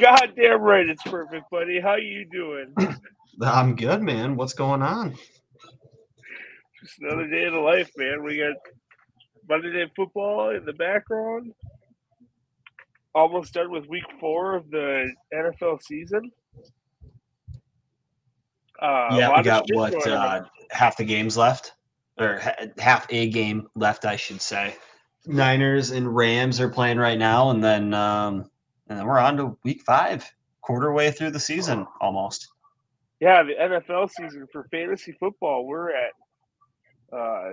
goddamn right. It's perfect, buddy. How you doing? I'm good, man. What's going on? Just another day of the life, man. We got Monday Night Football in the background. Almost done with Week Four of the NFL season. Uh, yeah, we got what uh, half the games left, or ha- half a game left, I should say. Niners and Rams are playing right now, and then um, and then we're on to Week Five, quarter way through the season almost. Yeah, the NFL season for fantasy football, we're at uh,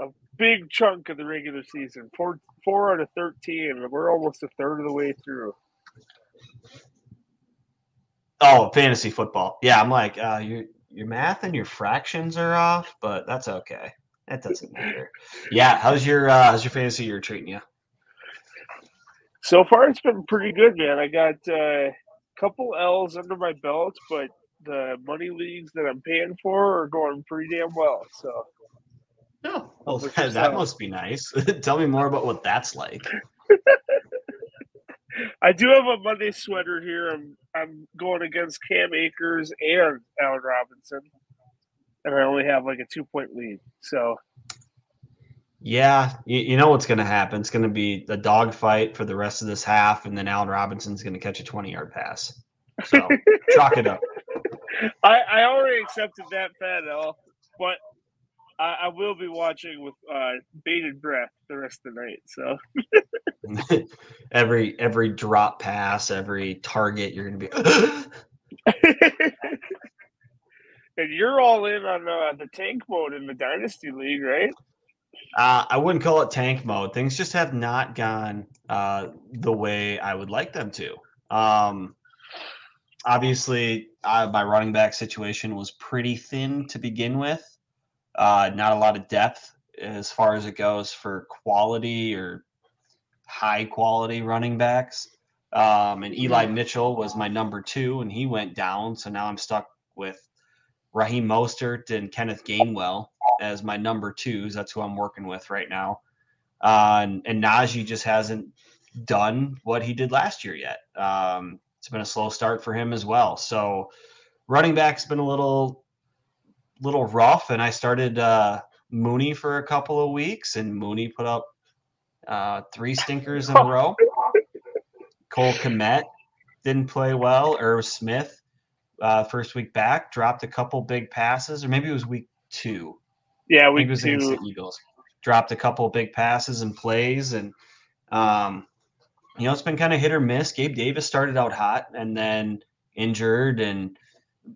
a big chunk of the regular season. Four four out of thirteen. We're almost a third of the way through. Oh, fantasy football. Yeah, I'm like, uh, your your math and your fractions are off, but that's okay. That doesn't matter. Yeah, how's your uh, how's your fantasy year treating you? So far, it's been pretty good, man. I got uh, a couple L's under my belt, but the money leagues that I'm paying for are going pretty damn well. So Oh, well, that must be nice. Tell me more about what that's like. I do have a Monday sweater here. I'm I'm going against Cam Akers and Allen Robinson, and I only have like a two point lead. So, yeah, you, you know what's going to happen. It's going to be a dogfight for the rest of this half, and then Allen Robinson's going to catch a twenty yard pass. So chalk it up. I, I already accepted that fat L, but I, I will be watching with uh, bated breath the rest of the night. So every every drop pass, every target, you're going to be. and you're all in on uh, the tank mode in the dynasty league, right? Uh, I wouldn't call it tank mode. Things just have not gone uh, the way I would like them to. Um, obviously, uh, my running back situation was pretty thin to begin with. Uh, not a lot of depth as far as it goes for quality or high quality running backs. Um, and Eli. Mitchell was my number two, and he went down. So now I'm stuck with Raheem Mostert and Kenneth Gainwell as my number twos. That's who I'm working with right now. Uh, and, and Najee just hasn't done what he did last year yet. Um, it's been a slow start for him as well. So running back's been a little little rough, and I started uh, Mooney for a couple of weeks, and Mooney put up uh, three stinkers in a row. Cole Kmet didn't play well. Irv Smith, uh, first week back, dropped a couple big passes, or maybe it was week two. Yeah, we was two. the Eagles. Dropped a couple big passes and plays, and um, you know it's been kind of hit or miss. Gabe Davis started out hot and then injured, and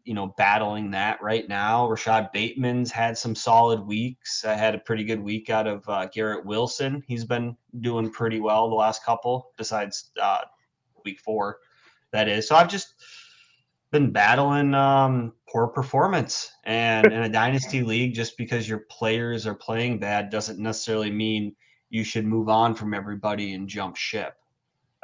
you know, battling that right now. Rashad Bateman's had some solid weeks. I had a pretty good week out of uh, Garrett Wilson. He's been doing pretty well the last couple, besides uh, week four, that is. So I've just been battling um, poor performance. And in a dynasty league, just because your players are playing bad doesn't necessarily mean you should move on from everybody and jump ship.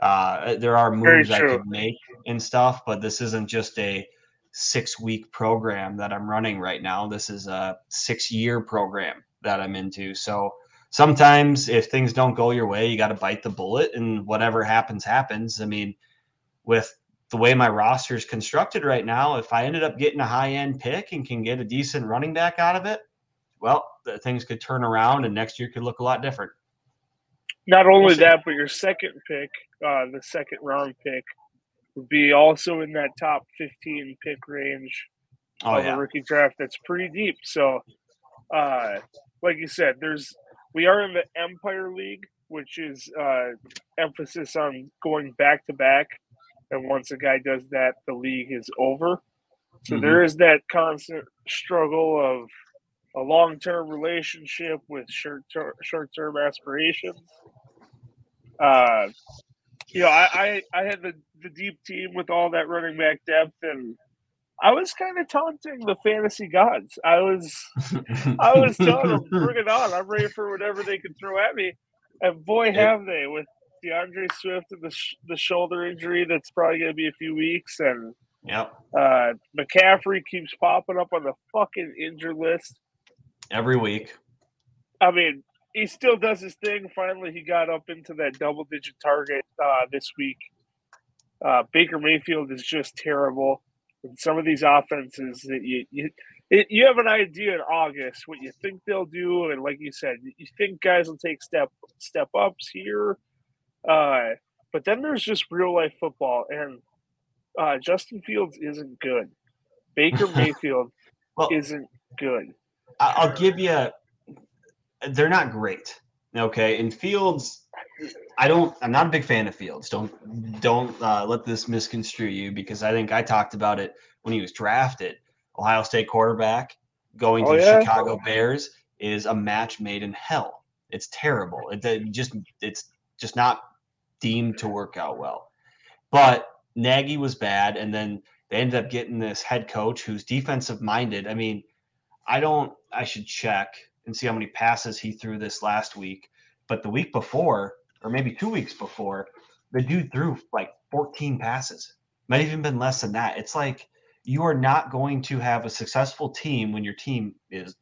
Uh, there are moves I could make and stuff, but this isn't just a six week program that I'm running right now. This is a six year program that I'm into. So sometimes if things don't go your way, you got to bite the bullet and whatever happens, happens. I mean, with the way my roster is constructed right now, if I ended up getting a high end pick and can get a decent running back out of it, well, things could turn around and next year could look a lot different. Not only that, but your second pick, uh, the second round pick, would be also in that top 15 pick range oh, of yeah. a rookie draft that's pretty deep. So, uh, like you said, there's we are in the Empire League, which is uh, emphasis on going back to back. And once a guy does that, the league is over. So mm-hmm. there is that constant struggle of a long term relationship with short short term aspirations. Uh, you know, I, I, I had the, the deep team with all that running back depth, and I was kind of taunting the fantasy gods. I was, I was telling them, "Bring it on! I'm ready for whatever they can throw at me." And boy, have they with D'Andre Swift and the sh- the shoulder injury that's probably going to be a few weeks, and Yep. uh, McCaffrey keeps popping up on the fucking injured list. Every week. I mean, he still does his thing. Finally, he got up into that double digit target uh, this week. Uh, Baker Mayfield is just terrible. And some of these offenses that you you it, you have an idea in August what you think they'll do, and like you said, you think guys will take step step ups here, uh, but then there's just real life football, and uh, Justin Fields isn't good. Baker Mayfield well, isn't good. I'll give you. They're not great. Okay, and Fields, I don't. I'm not a big fan of Fields. Don't don't uh, let this misconstrue you because I think I talked about it when he was drafted. Ohio State quarterback going to oh, yeah? Chicago Bears is a match made in hell. It's terrible. It, it just it's just not deemed to work out well. But Nagy was bad, and then they ended up getting this head coach who's defensive minded. I mean, I don't. I should check and see how many passes he threw this last week. But the week before, or maybe two weeks before, the dude threw like 14 passes. Might even been less than that. It's like you are not going to have a successful team when your team is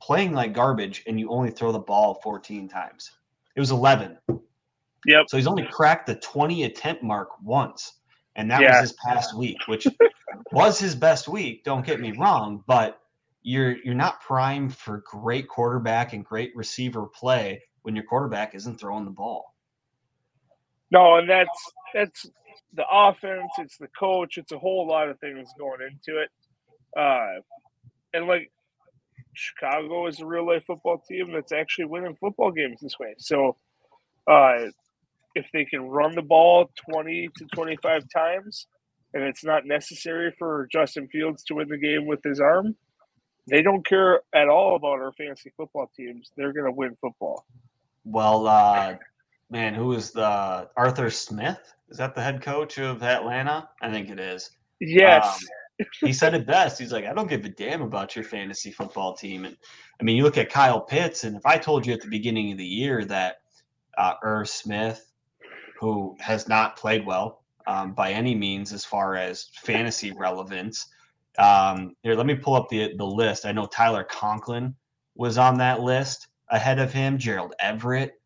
playing like garbage and you only throw the ball 14 times. It was 11. Yep. So he's only cracked the 20 attempt mark once. And that yeah. was his past week, which was his best week, don't get me wrong, but you're you're not primed for great quarterback and great receiver play when your quarterback isn't throwing the ball. No, and that's that's the offense, it's the coach, it's a whole lot of things going into it. Uh, and like Chicago is a real life football team that's actually winning football games this way. So uh, if they can run the ball 20 to 25 times and it's not necessary for Justin Fields to win the game with his arm, they don't care at all about our fantasy football teams. They're going to win football. Well, uh, man, who is the Arthur Smith? Is that the head coach of Atlanta? I think it is. Yes. Um, he said it best. He's like, I don't give a damn about your fantasy football team. And I mean, you look at Kyle Pitts, and if I told you at the beginning of the year that uh, Irv Smith, who has not played well um, by any means as far as fantasy relevance, um, here, let me pull up the the list. I know Tyler Conklin was on that list ahead of him. Gerald Everett,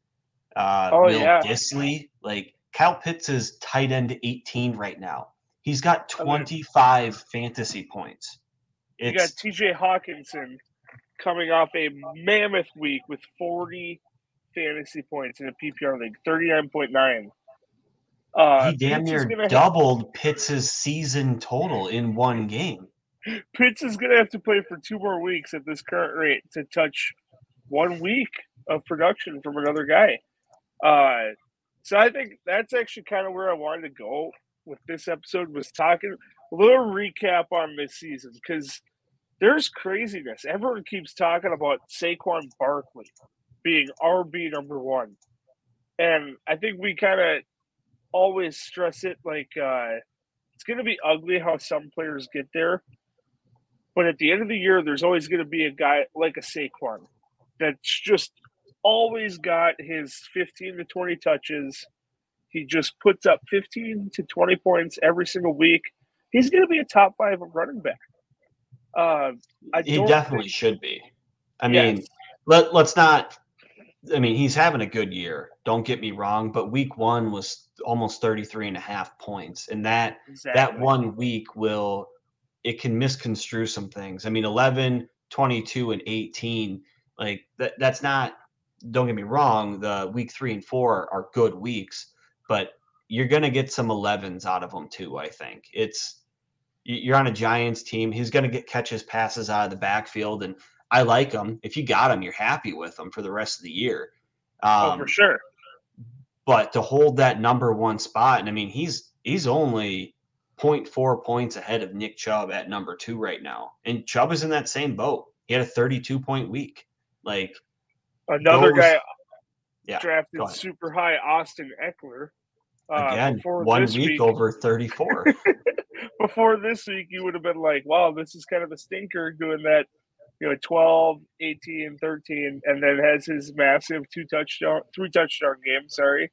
uh, oh, Will yeah. Dissly. Like Kyle Pitts is tight end 18 right now. He's got 25 fantasy points. It's, you got TJ Hockenson coming off a mammoth week with 40 fantasy points in a PPR league, 39.9. Uh, he damn near doubled have, Pitts' season total in one game. Pitts is going to have to play for two more weeks at this current rate to touch one week of production from another guy. Uh, so I think that's actually kind of where I wanted to go with this episode was talking a little recap on this season because there's craziness. Everyone keeps talking about Saquon Barkley being RB number one, and I think we kind of always stress it like uh, it's going to be ugly how some players get there, but at the end of the year, there's always going to be a guy like a Saquon that's just always got his 15 to 20 touches. He just puts up 15 to 20 points every single week. He's going to be a top five running back. Uh, he definitely think, should be. I mean, yes. let, let's not. I mean, he's having a good year. Don't get me wrong, but week one was almost 33 and a half points. And that exactly. that one week will it can misconstrue some things. I mean, 11, 22, and 18, like that, that's not, don't get me wrong, the week three and four are good weeks, but you're going to get some 11s out of them too, I think. It's, you're on a Giants team. He's going to get catches passes out of the backfield, and I like him. If you got him, you're happy with him for the rest of the year. Um, oh, for sure. But to hold that number one spot, and I mean, he's he's only 0.4 points ahead of Nick Chubb at number two right now. And Chubb is in that same boat. He had a 32 point week. Like another those, guy yeah, drafted super high Austin Ekeler. Uh, Again, one week, week, over 34. before this week, you would have been like, wow, this is kind of a stinker doing that, you know, 12, 18, 13, and then has his massive two touchdown, three touchdown game. Sorry.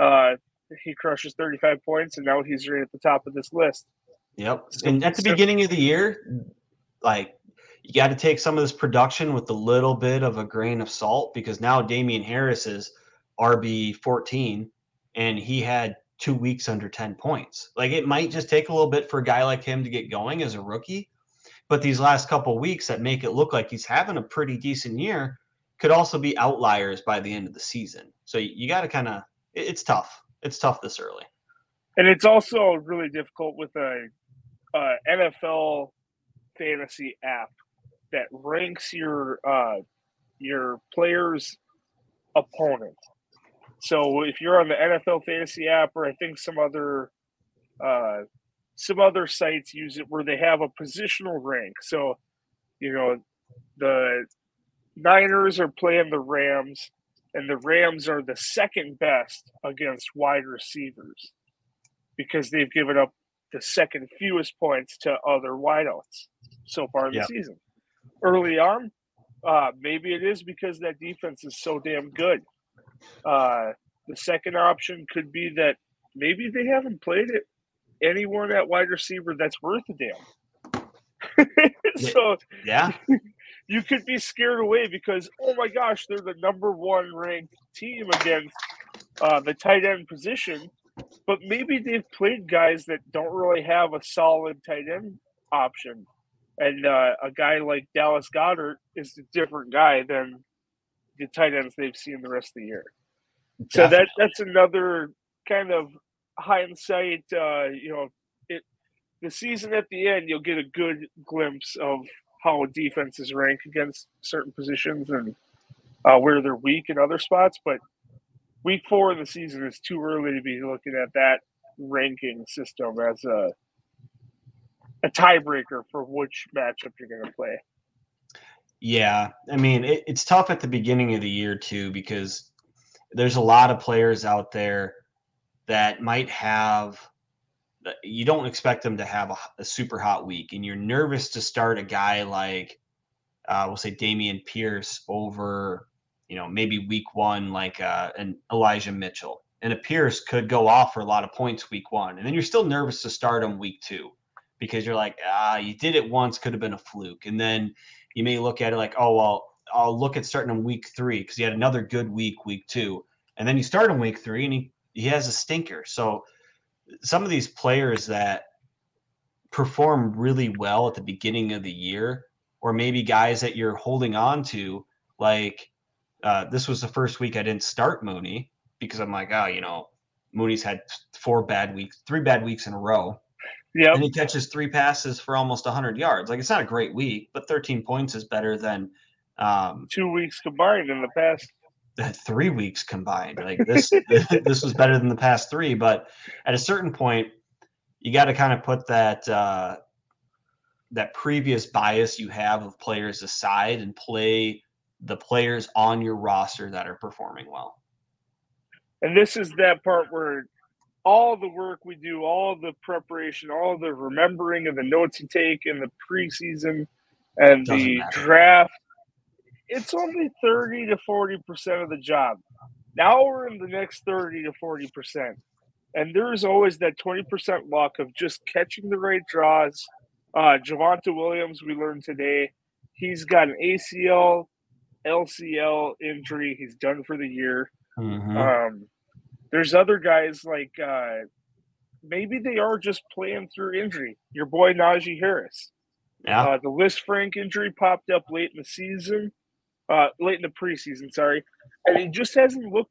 Uh, he crushes 35 points, and now he's right at the top of this list. Yep. And at the beginning of the year, like you got to take some of this production with a little bit of a grain of salt because now Damien Harris is RB 14 and he had two weeks under 10 points. Like it might just take a little bit for a guy like him to get going as a rookie. But these last couple weeks that make it look like he's having a pretty decent year could also be outliers by the end of the season. So you got to kind of, it's tough. It's tough this early. And it's also really difficult with a, a NFL fantasy app that ranks your uh, your players' opponent. So if you're on the NFL fantasy app, or I think some other uh, some other sites use it where they have a positional rank. So you know the Niners are playing the Rams, and the Rams are the second best against wide receivers because they've given up the second fewest points to other wideouts so far in yep. the season early on. Uh, maybe it is because that defense is so damn good. Uh, the second option could be that maybe they haven't played it anyone at wide receiver that's worth a damn. so yeah, you could be scared away because oh my gosh, they're the number one ranked team against uh, the tight end position, but maybe they've played guys that don't really have a solid tight end option and uh, a guy like Dallas Goedert is a different guy than the tight ends they've seen the rest of the year. Definitely. So that that's another kind of hindsight. Uh, you know, it the season at the end, you'll get a good glimpse of how defenses rank against certain positions and uh, where they're weak in other spots. But week four of the season is too early to be looking at that ranking system as a a tiebreaker for which matchup you're going to play. Yeah, I mean it, it's tough at the beginning of the year too because there's a lot of players out there that might have you don't expect them to have a, a super hot week and you're nervous to start a guy like uh, we'll say Dameon Pierce over you know maybe week one like uh, an Elijah Mitchell and a Pierce could go off for a lot of points week one and then you're still nervous to start him week two because you're like, ah, you did it once, could have been a fluke. And then you may look at it like, oh, well, I'll look at starting in week three because he had another good week, week two. And then you start in week three and he, he has a stinker. So some of these players that perform really well at the beginning of the year, or maybe guys that you're holding on to, like uh, this was the first week I didn't start Mooney because I'm like, oh, you know, Mooney's had four bad weeks, three bad weeks in a row. Yeah. And he catches three passes for almost 100 yards. Like it's not a great week, but 13 points is better than um, two weeks combined in the past. Three weeks combined. Like this, this was better than the past three. But at a certain point, you got to kind of put that uh, that previous bias you have of players aside and play the players on your roster that are performing well. And this is that part where all the work we do, all the preparation, all the remembering of the notes you take in the preseason and Doesn't the matter. draft, it's only 30 to 40% of the job. Now we're in the next 30 to 40%. And there's always that 20% luck of just catching the right draws. Uh, Javonte Williams, we learned today, he's got an ACL, LCL injury. He's done for the year. Mm-hmm. Um, there's other guys like uh, maybe they are just playing through injury. Your boy Najee Harris. Yeah. Uh, the Lisfranc injury popped up late in the season, uh, late in the preseason, sorry, and he just hasn't looked.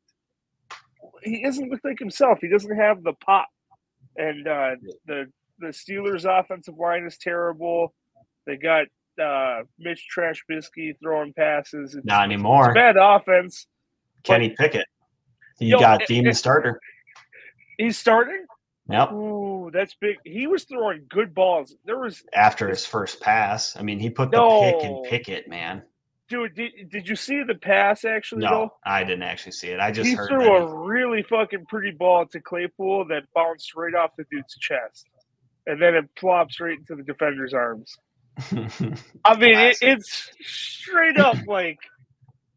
He hasn't looked like himself. He doesn't have the pop, and uh, the the Steelers' offensive line is terrible. They got uh, Mitch Trubisky throwing passes. It's, Not anymore. bad offense. Kenny Pickett. You Yo, got Demon starter. He's starting. Yep. Ooh, that's big. He was throwing good balls. There was after his first pass. I mean, he put the no. pick and pick it, man. Dude, did, did you see the pass actually? No, though? I didn't actually see it. I just he threw a really fucking pretty ball to Claypool that bounced right off the dude's chest, and then it plops right into the defender's arms. I mean, it, it's straight up like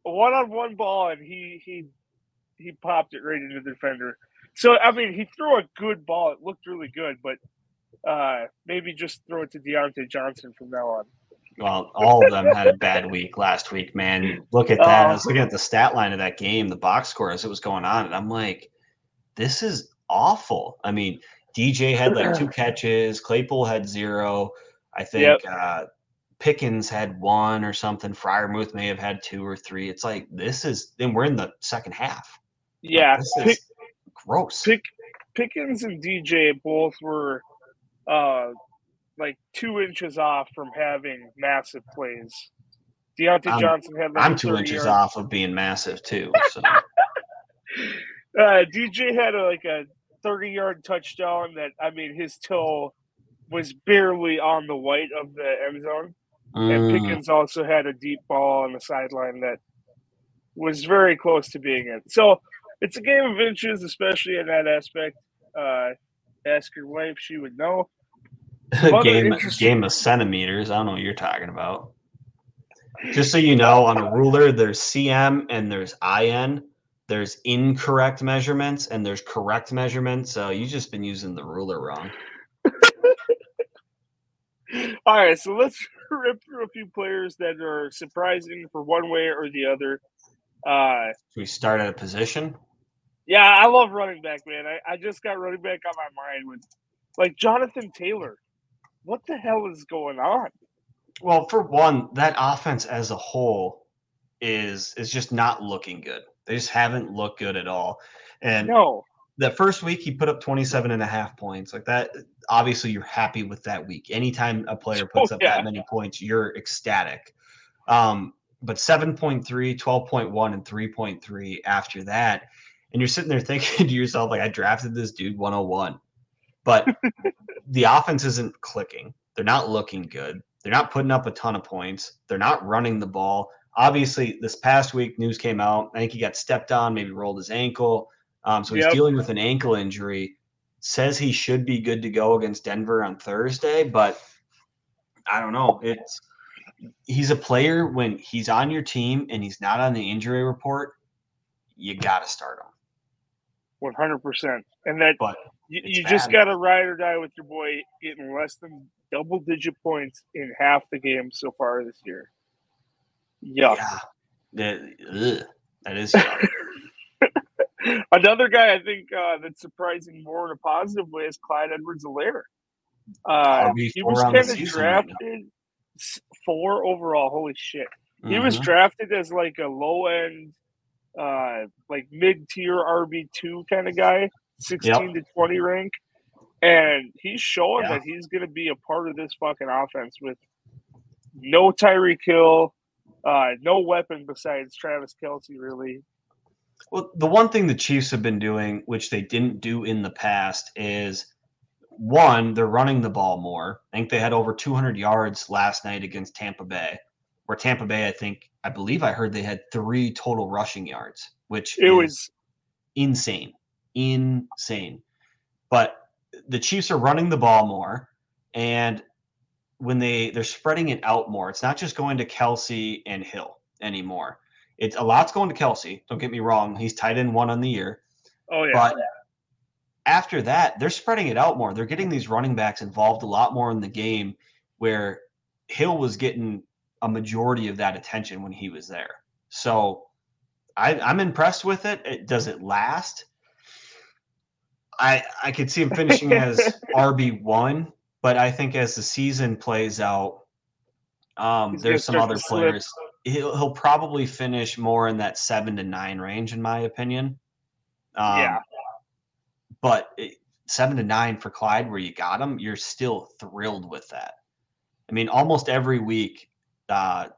a one-on-one ball, and he he he popped it right into the defender. So I mean, he threw a good ball. It looked really good, but uh, maybe just throw it to Diontae Johnson from now on. Well, all of them had a bad week last week, man. Look at that. I was looking at the stat line of that game, the box score as it was going on, and I'm like, this is awful. I mean, DJ had like two catches, Claypool had zero. I think yep. uh, Pickens had one or something. Freiermuth may have had two or three. It's like this is then we're in the second half. Yeah, like, this Pick, is gross. Pick, Pickens and DJ both were uh, like two inches off from having massive plays. Diontae I'm, Johnson had. Like I'm two inches yard. off of being massive too. So. uh, DJ had a, like a 30 yard touchdown that I mean his toe was barely on the white of the end zone. Mm. And Pickens also had a deep ball on the sideline that was very close to being it. So it's a game of inches, especially in that aspect. Uh, ask your wife; she would know. Game game of centimeters. I don't know what you're talking about. Just so you know, on a ruler, there's cm and there's in. There's incorrect measurements and there's correct measurements. So you've just been using the ruler wrong. All right, so let's rip through a few players that are surprising for one way or the other. Uh, Should we start at a position? Yeah, I love running back, man. I, I just got running back on my mind with like Jonathan Taylor. What the hell is going on? Well, for one, that offense as a whole is is just not looking good. They just haven't looked good at all. And no, that first week he put up 27 and a half points like that obviously you're happy with that week anytime a player puts oh, up yeah. that many points you're ecstatic um, but 7.3 12.1 and 3.3 after that and you're sitting there thinking to yourself like i drafted this dude 101 but the offense isn't clicking they're not looking good they're not putting up a ton of points they're not running the ball obviously this past week news came out i think he got stepped on maybe rolled his ankle um, so he's yep. dealing with an ankle injury. Says he should be good to go against Denver on Thursday, but I don't know. It's he's a player when he's on your team and he's not on the injury report. You got to start him. One hundred percent, and that but you, you just got to ride or die with your boy getting less than double digit points in half the game so far this year. Yuck. Yeah, that, that is. Another guy I think uh, that's surprising more in a positive way is Clyde Edwards-Helaire. Uh, he was kind of drafted right four overall. Holy shit. Mm-hmm. He was mm-hmm. drafted as like a low end, uh, like mid tier RB2 kind of guy, 16 yep. to 20 rank. And he's showing yeah. that he's going to be a part of this fucking offense with no Tyreek Hill, uh, no weapon besides Travis Kelce, really. Well, the one thing the Chiefs have been doing, which they didn't do in the past, is one, they're running the ball more. I think they had over 200 yards last night against Tampa Bay, where Tampa Bay, I think, I believe I heard they had three total rushing yards, which it was insane, insane. But the Chiefs are running the ball more, and when they they're spreading it out more, it's not just going to Kelce and Hill anymore. It's a lot's going to Kelce. Don't get me wrong; he's tight end one on the year. Oh yeah. But after that, they're spreading it out more. They're getting these running backs involved a lot more in the game, where Hill was getting a majority of that attention when he was there. So I, I'm impressed with it. it. Does it last? I I could see him finishing as RB one, but I think as the season plays out, um, there's some other players. He'll he'll probably finish more in that seven to nine range, in my opinion. Um, yeah, but it, seven to nine for Clyde, where you got him, you're still thrilled with that. I mean, almost every week, uh,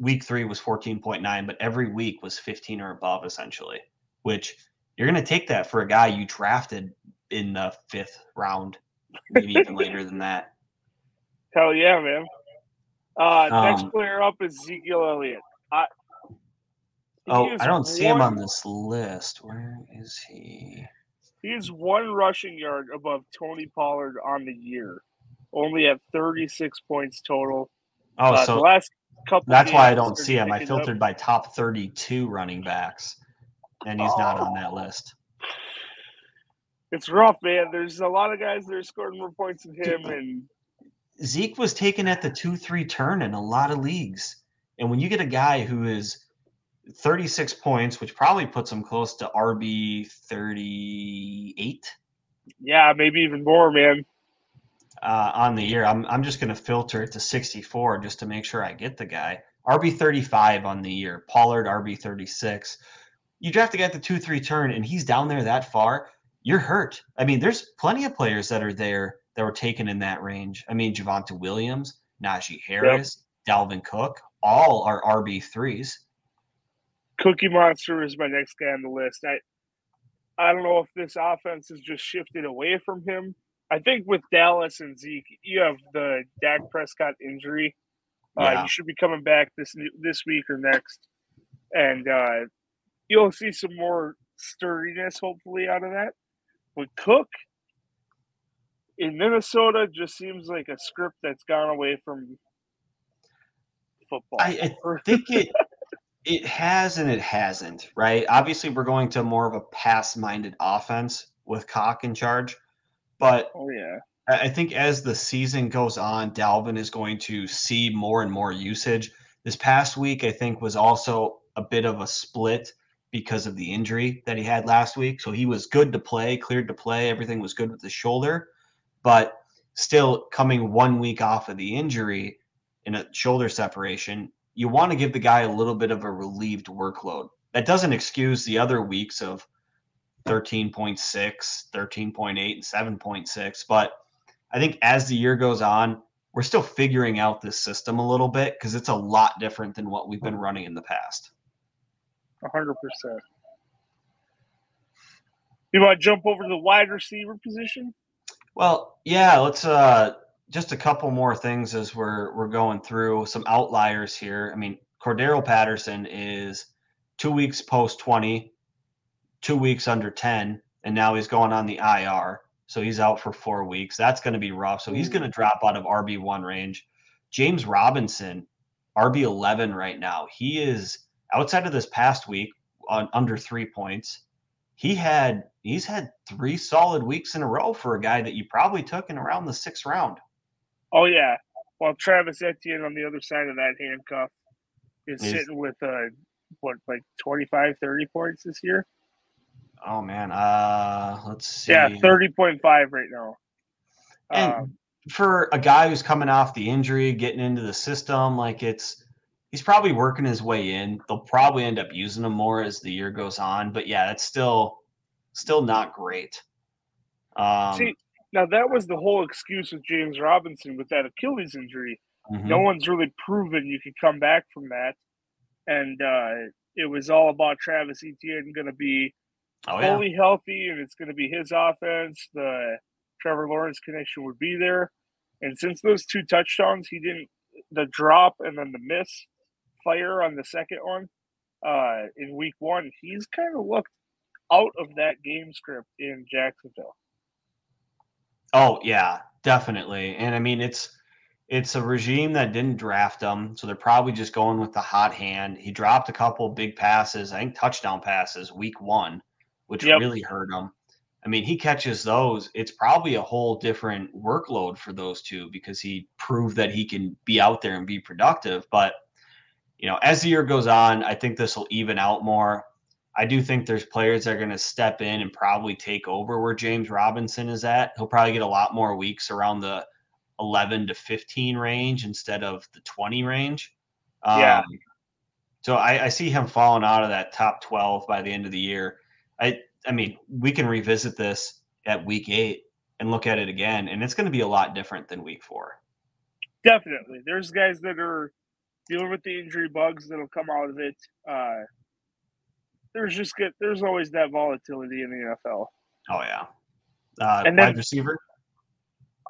week three was 14.9, but every week was 15 or above, essentially, which you're going to take that for a guy you drafted in the fifth round, maybe even later than that. Hell yeah, man. Uh, um, next player up is Ezekiel Elliott. I, oh, I don't see him on this list. Where is he? He is one rushing yard above Tony Pollard on the year, only at 36 points total. Oh, uh, so last couple. That's why I don't see him. I filtered up. by top 32 running backs, and he's oh. not on that list. It's rough, man. There's a lot of guys that are scoring more points than him, and Zeke was taken at the two three turn in a lot of leagues. And when you get a guy who is 36 points, which probably puts him close to RB 38. Yeah, maybe even more, man. Uh, on the year, I'm I'm just going to filter it to 64 just to make sure I get the guy. RB 35 on the year. Pollard RB 36. You draft a guy at the two three turn, and he's down there that far. You're hurt. I mean, there's plenty of players that are there that were taken in that range. I mean, Javonte Williams, Najee Harris, yep. Dalvin Cook, all are RB threes. Cookie Monster is my next guy on the list. I I don't know if this offense has just shifted away from him. I think with Dallas and Zeke, you have the Dak Prescott injury. Uh, yeah. Uh, should be coming back this this week or next, and uh, you'll see some more sturdiness hopefully out of that. With Cook, in Minnesota just seems like a script that's gone away from football. I, I think it it has and it hasn't, right? Obviously, we're going to more of a pass-minded offense with Cock in charge, but oh yeah, I think as the season goes on, Dalvin is going to see more and more usage. This past week, I think, was also a bit of a split because of the injury that he had last week. So he was good to play, cleared to play. Everything was good with the shoulder but still coming one week off of the injury in a shoulder separation, you want to give the guy a little bit of a relieved workload. That doesn't excuse the other weeks of 13.6, 13.8, and 7.6. But I think as the year goes on, we're still figuring out this system a little bit because it's a lot different than what we've been running in the past. 100%. You want to jump over to the wide receiver position? Well, yeah, let's uh just a couple more things as we're we're going through some outliers here. I mean, Cordarrelle Patterson is two weeks post 20, two weeks under 10, and now he's going on the IR. So he's out for four weeks. That's going to be rough. So he's going to drop out of RB1 range. James Robinson, RB11 right now. He is outside of this past week on under three points he had he's had three solid weeks in a row for a guy that you probably took in around the sixth round. Oh yeah. Well, Travis Etienne on the other side of that handcuff is he's, sitting with uh what like 25 30 points this year. Oh man, uh let's see. Yeah, 30.5 right now. And um, for a guy who's coming off the injury, getting into the system, like it's he's probably working his way in. They'll probably end up using him more as the year goes on. But yeah, it's still still not great. Um, See, now that was the whole excuse with James Robinson with that Achilles injury. Mm-hmm. No one's really proven you could come back from that, and uh, it was all about Travis Etienne going to be oh, fully yeah. healthy, and it's going to be his offense. The Trevor Lawrence connection would be there, and since those two touchdowns, he didn't the drop and then the miss fire on the second one uh, in week one, he's kind of looked out of that game script in Jacksonville. Oh yeah, definitely. And I mean it's it's a regime that didn't draft him, so they're probably just going with the hot hand. He dropped a couple big passes, I think touchdown passes week one, which yep. really hurt him. I mean, he catches those. It's probably a whole different workload for those two because he proved that he can be out there and be productive. But you know, as the year goes on, I think this will even out more. I do think there's players that are going to step in and probably take over where James Robinson is at. He'll probably get a lot more weeks around the 11 to 15 range instead of the 20 range. Um, yeah. So I, I, see him falling out of that top 12 by the end of the year. I, I mean, we can revisit this at week eight and look at it again, and it's going to be a lot different than week four. Definitely. There's guys that are dealing with the injury bugs that'll come out of it. Uh, there's just get there's always that volatility in the NFL. Oh yeah, uh, and then, wide receiver.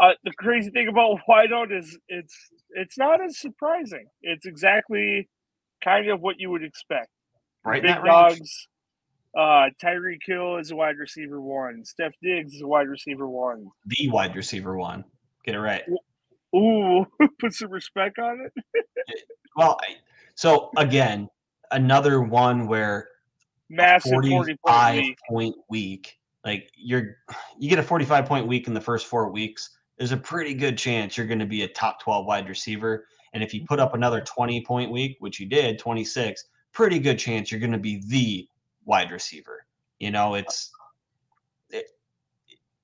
Uh, the crazy thing about wideout is it's it's not as surprising. It's exactly kind of what you would expect. Right, big dogs. Uh, Tyreek Hill is a wide receiver one. Steph Diggs is a wide receiver one. The wide receiver one. Get it right. Ooh, put some respect on it. well, so again, another one where massive 45 point, point week. Like you're you get a 45 point week in the first four weeks, there's a pretty good chance you're going to be a top 12 wide receiver. And if you put up another 20 point week, which you did, 26, pretty good chance you're going to be the wide receiver. You know, it's it,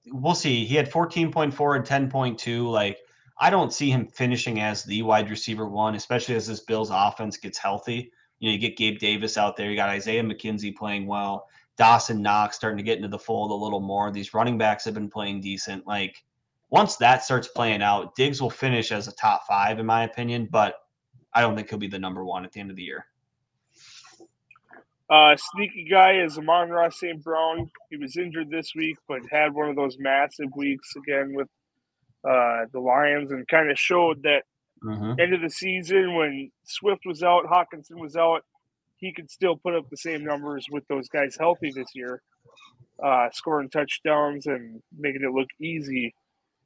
we'll see. He had 14.4 and 10.2. Like, I don't see him finishing as the wide receiver one, especially as this Bills offense gets healthy. You know, you get Gabe Davis out there, you got Isaiah McKenzie playing well, Dawson Knox starting to get into the fold a little more. These running backs have been playing decent. Like, once that starts playing out, Diggs will finish as a top five, in my opinion, but I don't think he'll be the number one at the end of the year. Uh, sneaky guy is Amon-Ra St. Brown. He was injured this week, but had one of those massive weeks again with uh, the Lions and kind of showed that mm-hmm. end of the season when Swift was out, Hockenson was out, he could still put up the same numbers with those guys healthy this year, uh, scoring touchdowns and making it look easy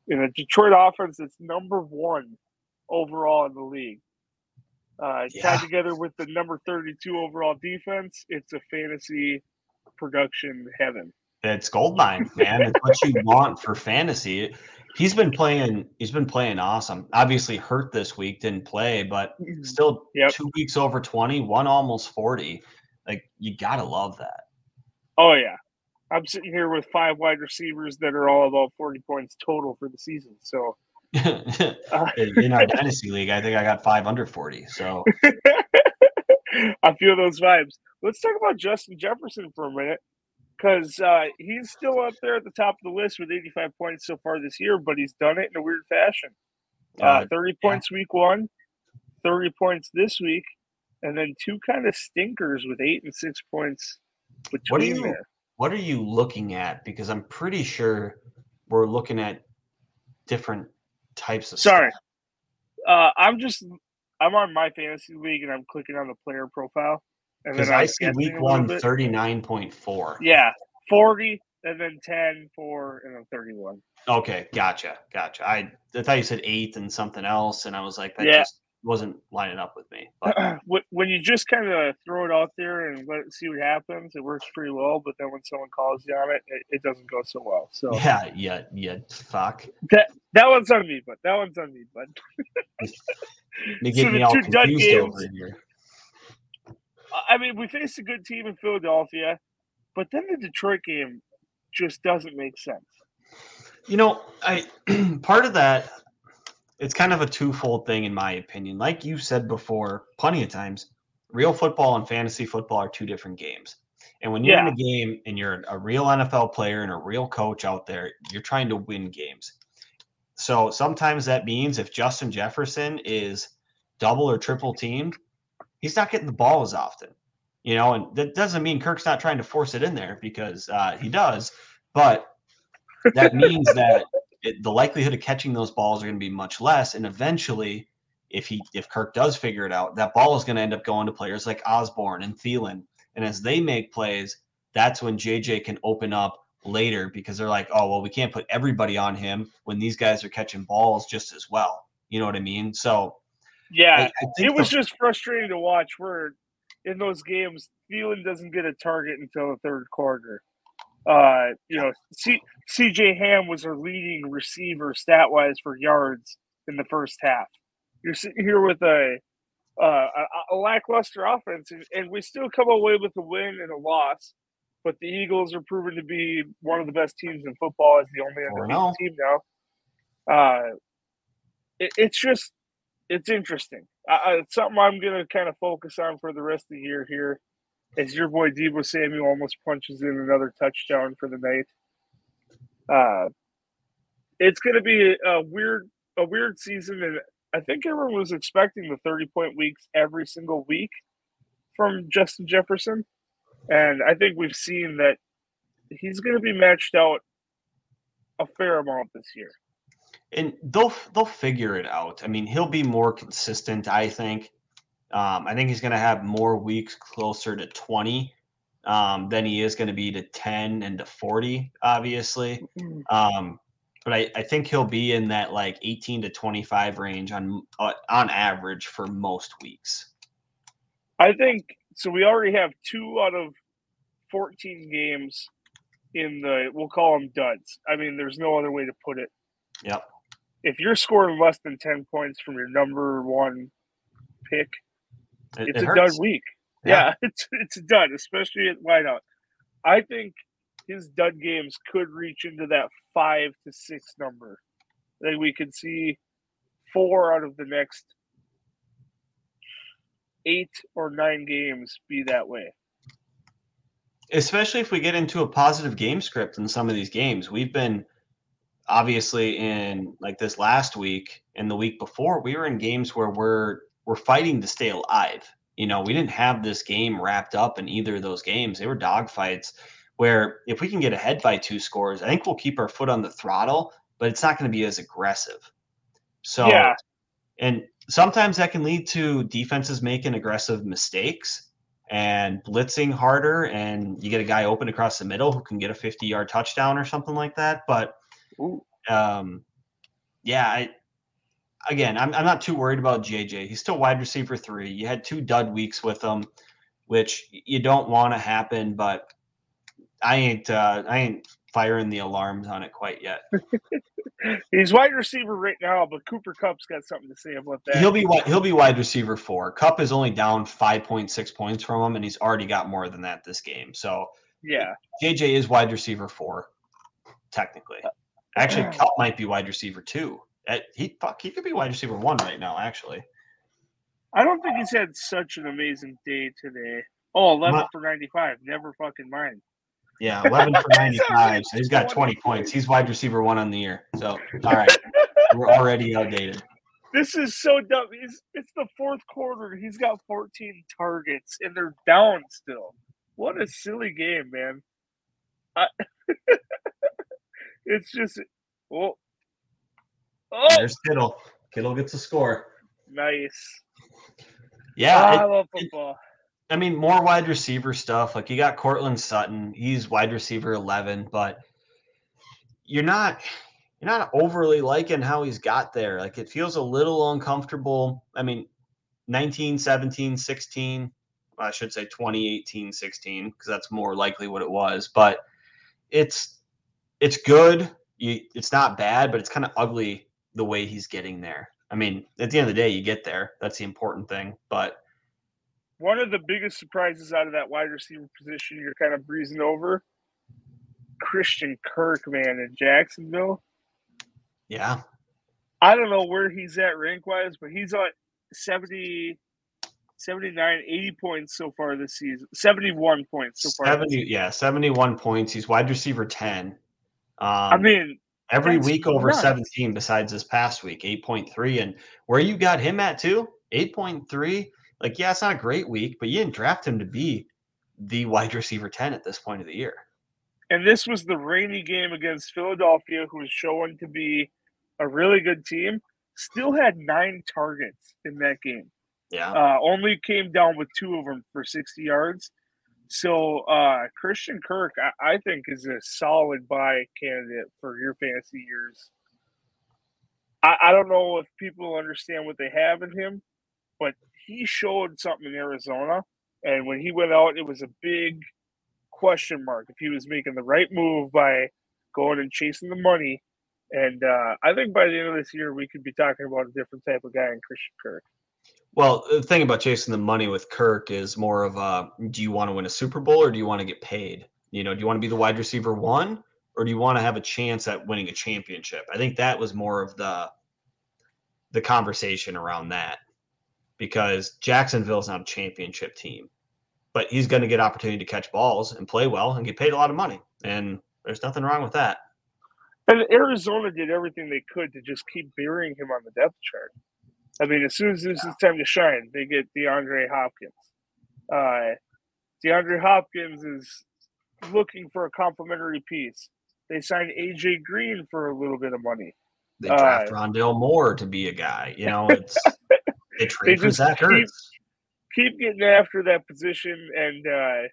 in a Detroit offense that's number one overall in the league. Uh, yeah. Tied together with the number 32 overall defense, it's a fantasy production heaven. It's gold mine, man. it's what you want for fantasy. He's been playing. He's been playing awesome. Obviously hurt this week, didn't play, but mm-hmm. still yep. two weeks over 20, one almost 40. Like you gotta love that. Oh yeah, I'm sitting here with five wide receivers that are all about 40 points total for the season. So uh, in our dynasty league, I think I got five under 40. So I feel those vibes. Let's talk about Justin Jefferson for a minute because uh, he's still up there at the top of the list with 85 points so far this year, but he's done it in a weird fashion. Uh, 30 yeah. points week one, 30 points this week, and then two kind of stinkers with eight and six points between what are you, there. What are you looking at? Because I'm pretty sure we're looking at different types of Sorry. Uh, I'm just I'm on my fantasy league and I'm clicking on the player profile. Because I see week one 39.4. Yeah, 40 and then 10, 4, and then 31. Okay, gotcha, gotcha. I, I thought you said eight and something else, and I was like, that yeah. just wasn't lining up with me. But. when you just kind of throw it out there and let it see what happens, it works pretty well. But then when someone calls you on it, it, it doesn't go so well. So yeah, yeah, yeah. Fuck that. That one's on me, but that one's on me, but. they get so me all confused over here. I mean, we faced a good team in Philadelphia, but then the Detroit game just doesn't make sense. You know, I part of that it's kind of a twofold thing in my opinion. Like you said before, plenty of times, real football and fantasy football are two different games. And when you're yeah. in a game and you're a real NFL player and a real coach out there, you're trying to win games. So sometimes that means if Justin Jefferson is double or triple teamed, he's not getting the ball as often. You know, and that doesn't mean Kirk's not trying to force it in there because uh, he does, but that means that it, the likelihood of catching those balls are going to be much less. And eventually, if he if Kirk does figure it out, that ball is going to end up going to players like Osborn and Thielen. And as they make plays, that's when JJ can open up later because they're like, oh well, we can't put everybody on him when these guys are catching balls just as well. You know what I mean? So yeah, I, I it was the, just frustrating to watch where in those games Thielen doesn't get a target until the third quarter. Uh, you know, C- CJ Ham was our leading receiver stat wise for yards in the first half. You're sitting here with a uh, a, a, lackluster offense, and, and, we still come away with a win and a loss. But the Eagles are proven to be one of the best teams in football as the only undefeated team now. Uh, it, it's just it's interesting. Uh, it's something I'm going to kind of focus on for the rest of the year here as your boy Deebo Samuel almost punches in another touchdown for the night. Uh, it's going to be a weird, a weird season, and I think everyone was expecting the thirty point weeks every single week from Justin Jefferson, and I think we've seen that he's going to be matched out a fair amount this year. And they'll they'll figure it out. I mean, he'll be more consistent. I think. Um, I think he's going to have more weeks closer to twenty um, than he is going to be to ten and to forty, obviously. Mm-hmm. Um, but I, I think he'll be in that like eighteen to twenty five range on uh, on average for most weeks. I think so. We already have two out of fourteen games in the we'll call them duds. I mean, there's no other way to put it. Yep if you're scoring less than 10 points from your number one pick, it, it's it a dud week. Yeah. yeah, it's it's a dud, especially at wideout. I think his dud games could reach into that five to six number. I think we could see four out of the next eight or nine games be that way. Especially if we get into a positive game script in some of these games. We've been obviously in like this last week and the week before, we were in games where we're we're fighting to stay alive. You know, we didn't have this game wrapped up in either of those games. They were dogfights where if we can get ahead by two scores, I think we'll keep our foot on the throttle, but it's not going to be as aggressive. So, yeah. and sometimes that can lead to defenses making aggressive mistakes and blitzing harder, and you get a guy open across the middle who can get a 50 yard touchdown or something like that. But um, yeah, I again, I'm I'm not too worried about JJ. He's still wide receiver three. You had two dud weeks with him, which you don't want to happen, but I ain't uh, I ain't firing the alarms on it quite yet. He's wide receiver right now, but Cooper Kupp's got something to say about that. He'll be he'll be wide receiver four. Kupp is only down five point six points from him, and he's already got more than that this game. So yeah, JJ is wide receiver four, technically. Actually, Kupp might be wide receiver two. Uh, he fuck, he could be wide receiver one right now. Actually, I don't think he's had such an amazing day today. Oh, 11 My, for 95. Never fucking mind. Yeah, 11 for 95. so he's got 20 points. He's wide receiver one on the year. So, all right. We're already outdated. This is so dumb. He's, it's the fourth quarter. He's got 14 targets, and they're down still. What a silly game, man. I, it's just oh. well. Oh, there's Kittle. Kittle gets a score. Nice. Yeah, oh, it, I love football. It, I mean, more wide receiver stuff. Like you got Courtland Sutton. He's wide receiver eleven, but you're not you're not overly liking how he's got there. Like it feels a little uncomfortable. I mean, 19, 17, 16. I should say 2018, 16, because that's more likely what it was. But it's it's good. You, it's not bad, but it's kind of ugly the way he's getting there. I mean, at the end of the day, you get there. That's the important thing. But one of the biggest surprises out of that wide receiver position, you're kind of breezing over Christian Kirk, man, in Jacksonville. Yeah. I don't know where he's at rank wise, but he's at 70, 79, 80 points so far this season. 71 points so far. 70, yeah, 71 points. He's wide receiver 10. Um, I mean, every week over nuts. 17 besides this past week, 8.3. And where you got him at too, 8.3. Like, yeah, it's not a great week, but you didn't draft him to be the wide receiver 10 at this point of the year. And this was the rainy game against Philadelphia, who was showing to be a really good team. Still had nine targets in that game. Yeah. Uh, only came down with two of them for 60 yards. So uh, Christian Kirk, I, I, think, is a solid buy candidate for your fantasy years. I, I don't know if people understand what they have in him, but he showed something in Arizona, and when he went out, it was a big question mark if he was making the right move by going and chasing the money. And uh, I think by the end of this year, we could be talking about a different type of guy in Christian Kirk. Well, the thing about chasing the money with Kirk is more of a do you want to win a Super Bowl or do you want to get paid? You know, do you want to be the wide receiver one or do you want to have a chance at winning a championship? I think that was more of the the conversation around that because Jacksonville's not a championship team, but he's going to get opportunity to catch balls and play well and get paid a lot of money. And there's nothing wrong with that. And Arizona did everything they could to just keep burying him on the depth chart. I mean, as soon as this is time to shine, they get DeAndre Hopkins. Uh, DeAndre Hopkins is looking for a complimentary piece. They signed AJ Green for a little bit of money. They draft uh, Rondale Moore to be a guy. You know, it's they trade they for Zach keep, keep, getting after that position, and uh,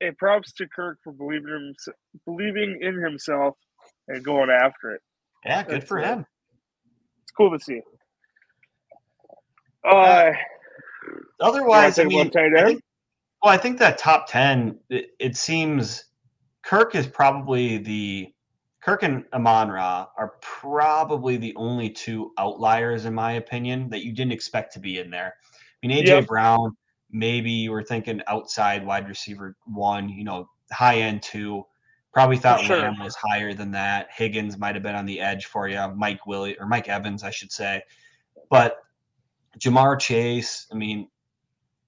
and props to Kirk for believing him, believing in himself and going after it. Yeah, good That's for him. It's cool to see. Uh, otherwise, I mean, I think, well, I think that top ten. It, it seems Kirk is probably the Kirk and Amon Ra are probably the only two outliers, in my opinion, that you didn't expect to be in there. I mean, AJ yep. Brown, maybe you were thinking outside wide receiver one, you know, high end two. Probably thought sure. Lamb was higher than that. Higgins might have been on the edge for you. Mike Willie or Mike Evans, I should say. But Ja'Marr Chase, I mean,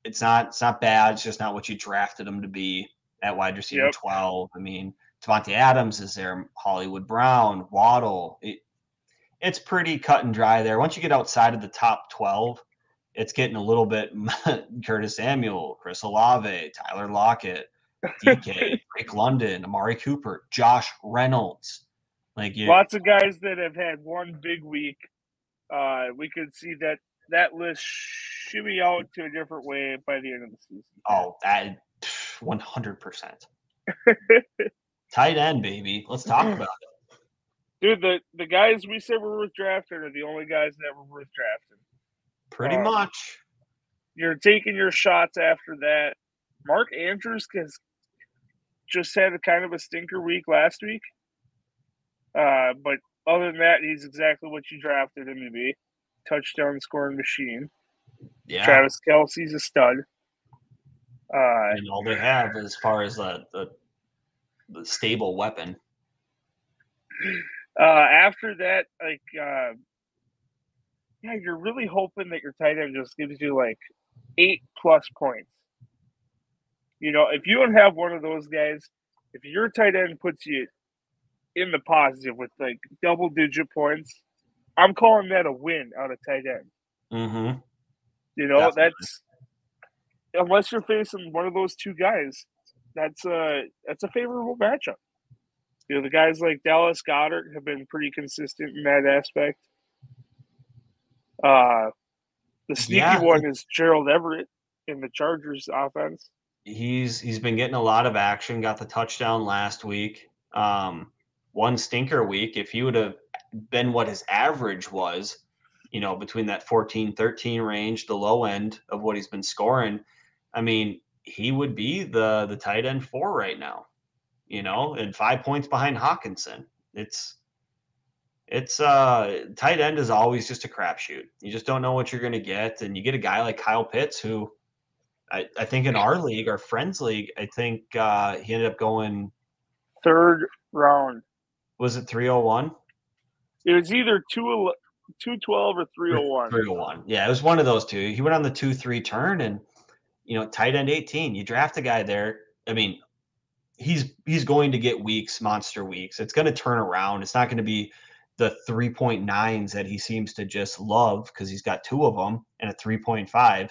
it's not it's not bad. It's just not what you drafted him to be at wide receiver yep. 12. I mean, Davante Adams is there, Hollywood Brown, Waddle. It, it's pretty cut and dry there. Once you get outside of the top 12, it's getting a little bit Curtis Samuel, Chris Olave, Tyler Lockett, DK, Drake London, Amari Cooper, Josh Reynolds. Like you, lots of guys that have had one big week. Uh, we could see that that list should be out to a different way by the end of the season. Oh, that one hundred percent. Tight end, baby. Let's talk about it. Dude, the, the guys we said were worth drafting are the only guys that were worth drafting. Pretty um, much. You're taking your shots after that. Mark Andrews has just had a kind of a stinker week last week. Uh, but other than that, he's exactly what you drafted him to be. Touchdown scoring machine. Yeah. Travis Kelce's a stud. Uh, and all they have as far as the, the the stable weapon. Uh, after that, like, uh, yeah, you're really hoping that your tight end just gives you like eight plus points. You know, if you don't have one of those guys, if your tight end puts you in the positive with like double digit points, I'm calling that a win out of tight end. Mm-hmm. You know, Definitely. that's unless you're facing one of those two guys that's a that's a favorable matchup. You know, the guys like Dallas Goedert have been pretty consistent in that aspect. Uh, the sneaky yeah. one is Gerald Everett in the Chargers offense. He's he's been getting a lot of action. Got the touchdown last week. Um, one stinker week. If he would have been what his average was, you know, between that 14, 13 range, the low end of what he's been scoring, I mean, he would be the the tight end four right now, you know, and five points behind Hockenson. It's it's uh tight end is always just a crapshoot. You just don't know what you're gonna get. And you get a guy like Kyle Pitts who I, I think in our league, our friends league, I think uh he ended up going third round. Was it 301? It was either two 212 or 301. 301. Yeah, it was one of those two. He went on the 2 3 turn and you know, tight end 18. You draft a guy there. I mean, he's he's going to get weeks, monster weeks. It's going to turn around. It's not going to be the 3.9s that he seems to just love because he's got two of them and a 3.5.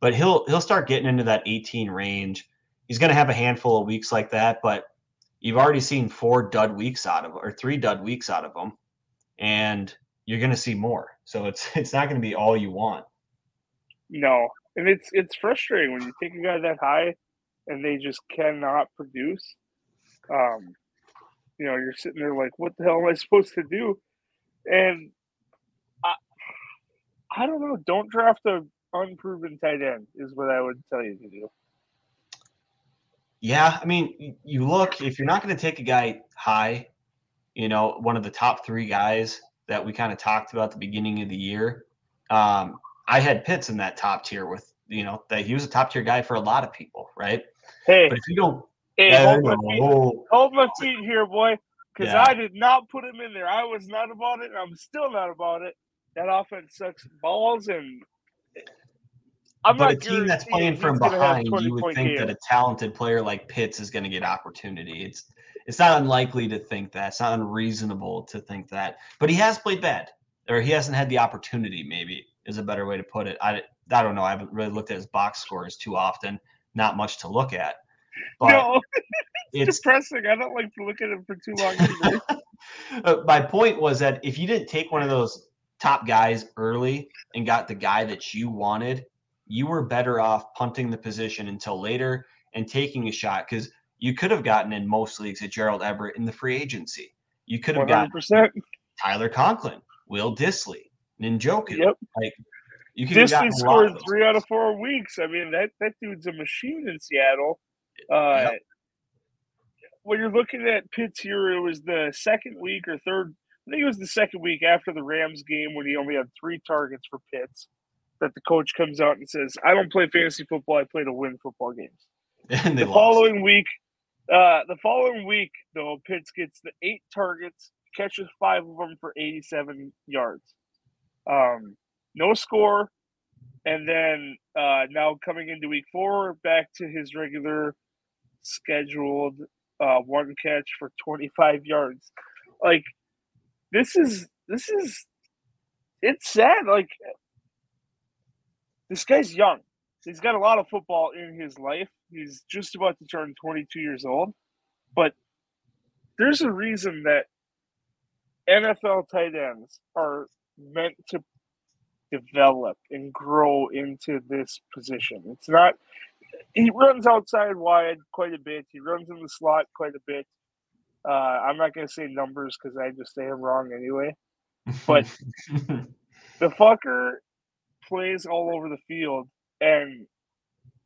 But he'll he'll start getting into that 18 range. He's going to have a handful of weeks like that, but you've already seen four dud weeks out of or three dud weeks out of him, and you're going to see more. So it's it's not going to be all you want. No, and it's it's frustrating when you take a guy that high and they just cannot produce. Um, you know, you're sitting there like, what the hell am I supposed to do? And I, I don't know. Don't draft a unproven tight end is what I would tell you to do. Yeah, I mean, you look if you're not going to take a guy high, you know, one of the top three guys that we kind of talked about at the beginning of the year. Um, I had Pitts in that top tier with you know that he was a top tier guy for a lot of people, right? Hey, but if you don't, hey, hold, my feet, hold my feet here, boy, because yeah. I did not put him in there. I was not about it, and I'm still not about it. That offense sucks balls, and I'm but a team that's playing from behind, you would think game. that a talented player like Pitts is going to get opportunity. It's it's not unlikely to think that. It's not unreasonable to think that. But he has played bad, or he hasn't had the opportunity. Maybe is a better way to put it. I I don't know. I haven't really looked at his box scores too often. Not much to look at. But no, it's, it's, depressing. I don't like to look at him for too long. uh, my point was that if you didn't take one of those top guys early and got the guy that you wanted, you were better off punting the position until later and taking a shot because you could have gotten in most leagues at Gerald Everett in the free agency. You could have 100%. gotten Tyler Conklin, Will Dissly, Njoku. Yep. Like you can Dissly scored three out of four weeks. I mean that that dude's a machine in Seattle. Uh, yep. When you're looking at Pitts here, it was the second week or third. I think it was the second week after the Rams game when he only had three targets for Pitts. That the coach comes out and says, "I don't play fantasy football. I play to win football games." And the lost. following week, uh, the following week, though, Pitts gets the eight targets, catches five of them for 87 yards. Um, no score. And then uh, now coming into week four, back to his regular scheduled uh, one catch for 25 yards. Like, this is, this is, it's sad. Like, this guy's young. He's got a lot of football in his life. He's just about to turn 22 years old. But there's a reason that NFL tight ends are meant to develop and grow into this position. It's not he runs outside wide quite a bit. He runs in the slot quite a bit. Uh, I'm not going to say numbers because I just say I'm wrong anyway. But the fucker plays all over the field, and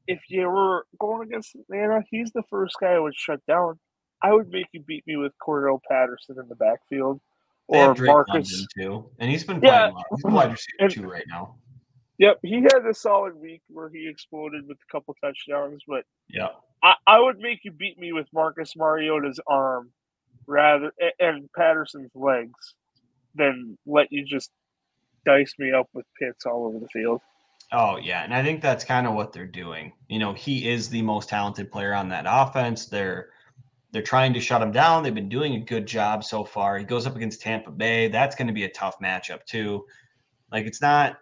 if you were going against Atlanta, he's the first guy I would shut down. I would make you beat me with Cordarrelle Patterson in the backfield or Marcus too, and he's been playing yeah. He's wide receiver two right now. Yep, he had a solid week where he exploded with a couple touchdowns, but yeah, I, I would make you beat me with Marcus Mariota's arm rather and Patterson's legs than let you just dice me up with Pitts all over the field. Oh yeah, and I think that's kind of what they're doing. You know, he is the most talented player on that offense. They're they're trying to shut him down. They've been doing a good job so far. He goes up against Tampa Bay. That's going to be a tough matchup too. Like it's not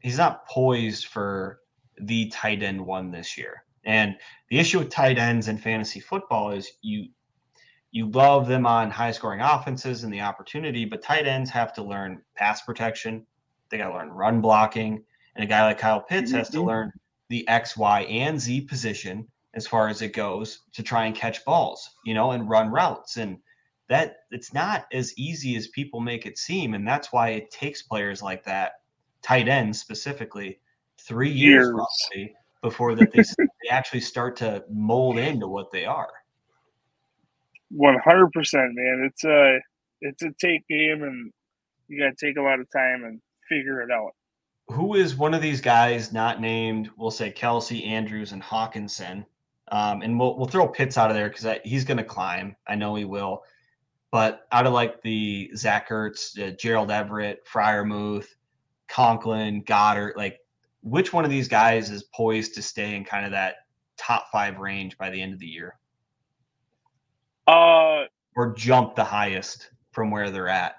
he's not poised for the tight end one this year. And the issue with tight ends in fantasy football is you you love them on high scoring offenses and the opportunity, but tight ends have to learn pass protection. They got to learn run blocking. And a guy like Kyle Pitts has to mm-hmm. learn the X, Y, and Z position as far as it goes to try and catch balls, you know, and run routes. And that it's not as easy as people make it seem. And that's why it takes players like that, tight ends specifically, three years, years. probably before that they, they actually start to mold into what they are. One hundred percent, man. It's a it's a take game, and you got to take a lot of time and figure it out. Who is one of these guys not named? We'll say Kelce, Andrews, and Hockenson. um, and we'll we'll throw Pitts out of there because he's going to climb. I know he will. But out of like the Zach Ertz, uh, Gerald Everett, Freiermuth, Conklin, Goedert, like which one of these guys is poised to stay in kind of that top five range by the end of the year? Uh, or jump the highest from where they're at?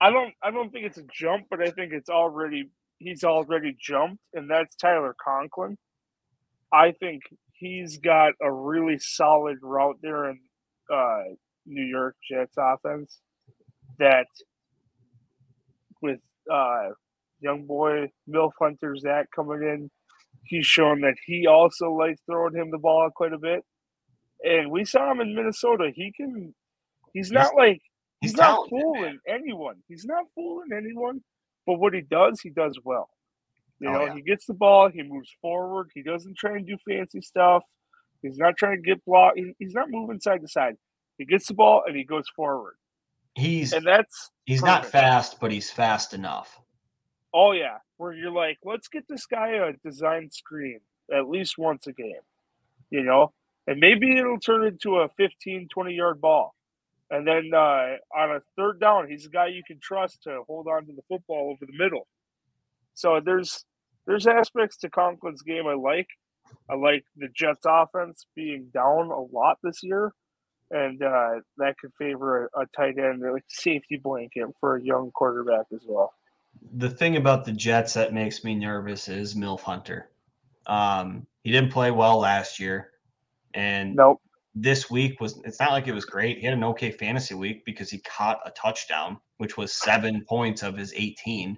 I don't. I don't think it's a jump, but I think it's already he's already jumped, and that's Tyler Conklin. I think he's got a really solid route there in uh, New York Jets offense that with uh, young boy Milf Hunter Zach coming in, he's shown that he also likes throwing him the ball quite a bit. And we saw him in Minnesota. He can he's not like he's, he's not fooling man. anyone. He's not fooling anyone. But what he does, he does well. You oh, know, yeah. he gets the ball, he moves forward, he doesn't try and do fancy stuff. He's not trying to get blocked. He's not moving side to side. He gets the ball and he goes forward. He's and that's he's perfect. not fast, but he's fast enough. Oh yeah, where you're like, let's get this guy a design screen at least once a game, you know, and maybe it'll turn into a 15, 20 yard ball. And then uh, on a third down, he's a guy you can trust to hold on to the football over the middle. So there's there's aspects to Conklin's game I like. I like the Jets offense being down a lot this year, and uh, that could favor a, a tight end or like safety blanket for a young quarterback as well. The thing about the Jets that makes me nervous is Milf Hunter. Um, he didn't play well last year, and nope. This week was it's not like it was great. He had an okay fantasy week because he caught a touchdown, which was seven points of his 18.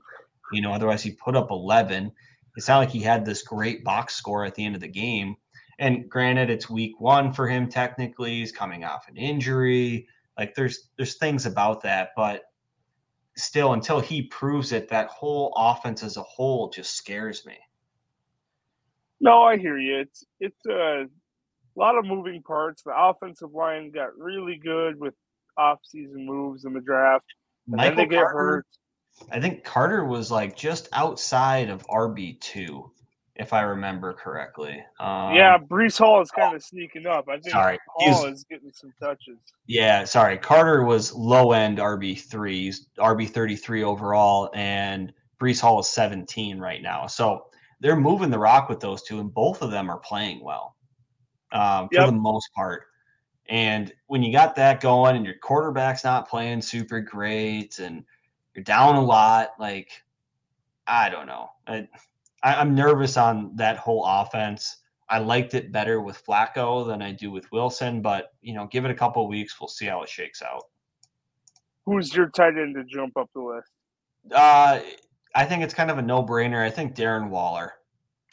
You know, otherwise he put up 11. It's not like he had this great box score at the end of the game. And granted, it's week one for him technically. He's coming off an injury. Like there's there's things about that, but still, until he proves it, that whole offense as a whole just scares me. No, I hear you. It's it's uh, a lot of moving parts. The offensive line got really good with off-season moves in the draft. And Michael then they get Carter, hurt. I think Carter was like just outside of RB two if I remember correctly. Um, yeah, Breece Hall is kind of sneaking up. I think sorry, Hall is getting some touches. Yeah, sorry. Carter was low end RB threes, RB thirty three overall, and Breece Hall is seventeen right now. So they're moving the rock with those two, and both of them are playing well um, for yep. the most part. And when you got that going, and your quarterback's not playing super great, and you're down a lot, like I don't know. I, I, am nervous on that whole offense. I liked it better with Flacco than I do with Wilson, but you know, give it a couple weeks, we'll see how it shakes out. Who's your tight end to jump up the list? Uh, I think it's kind of a no-brainer. I think Darren Waller.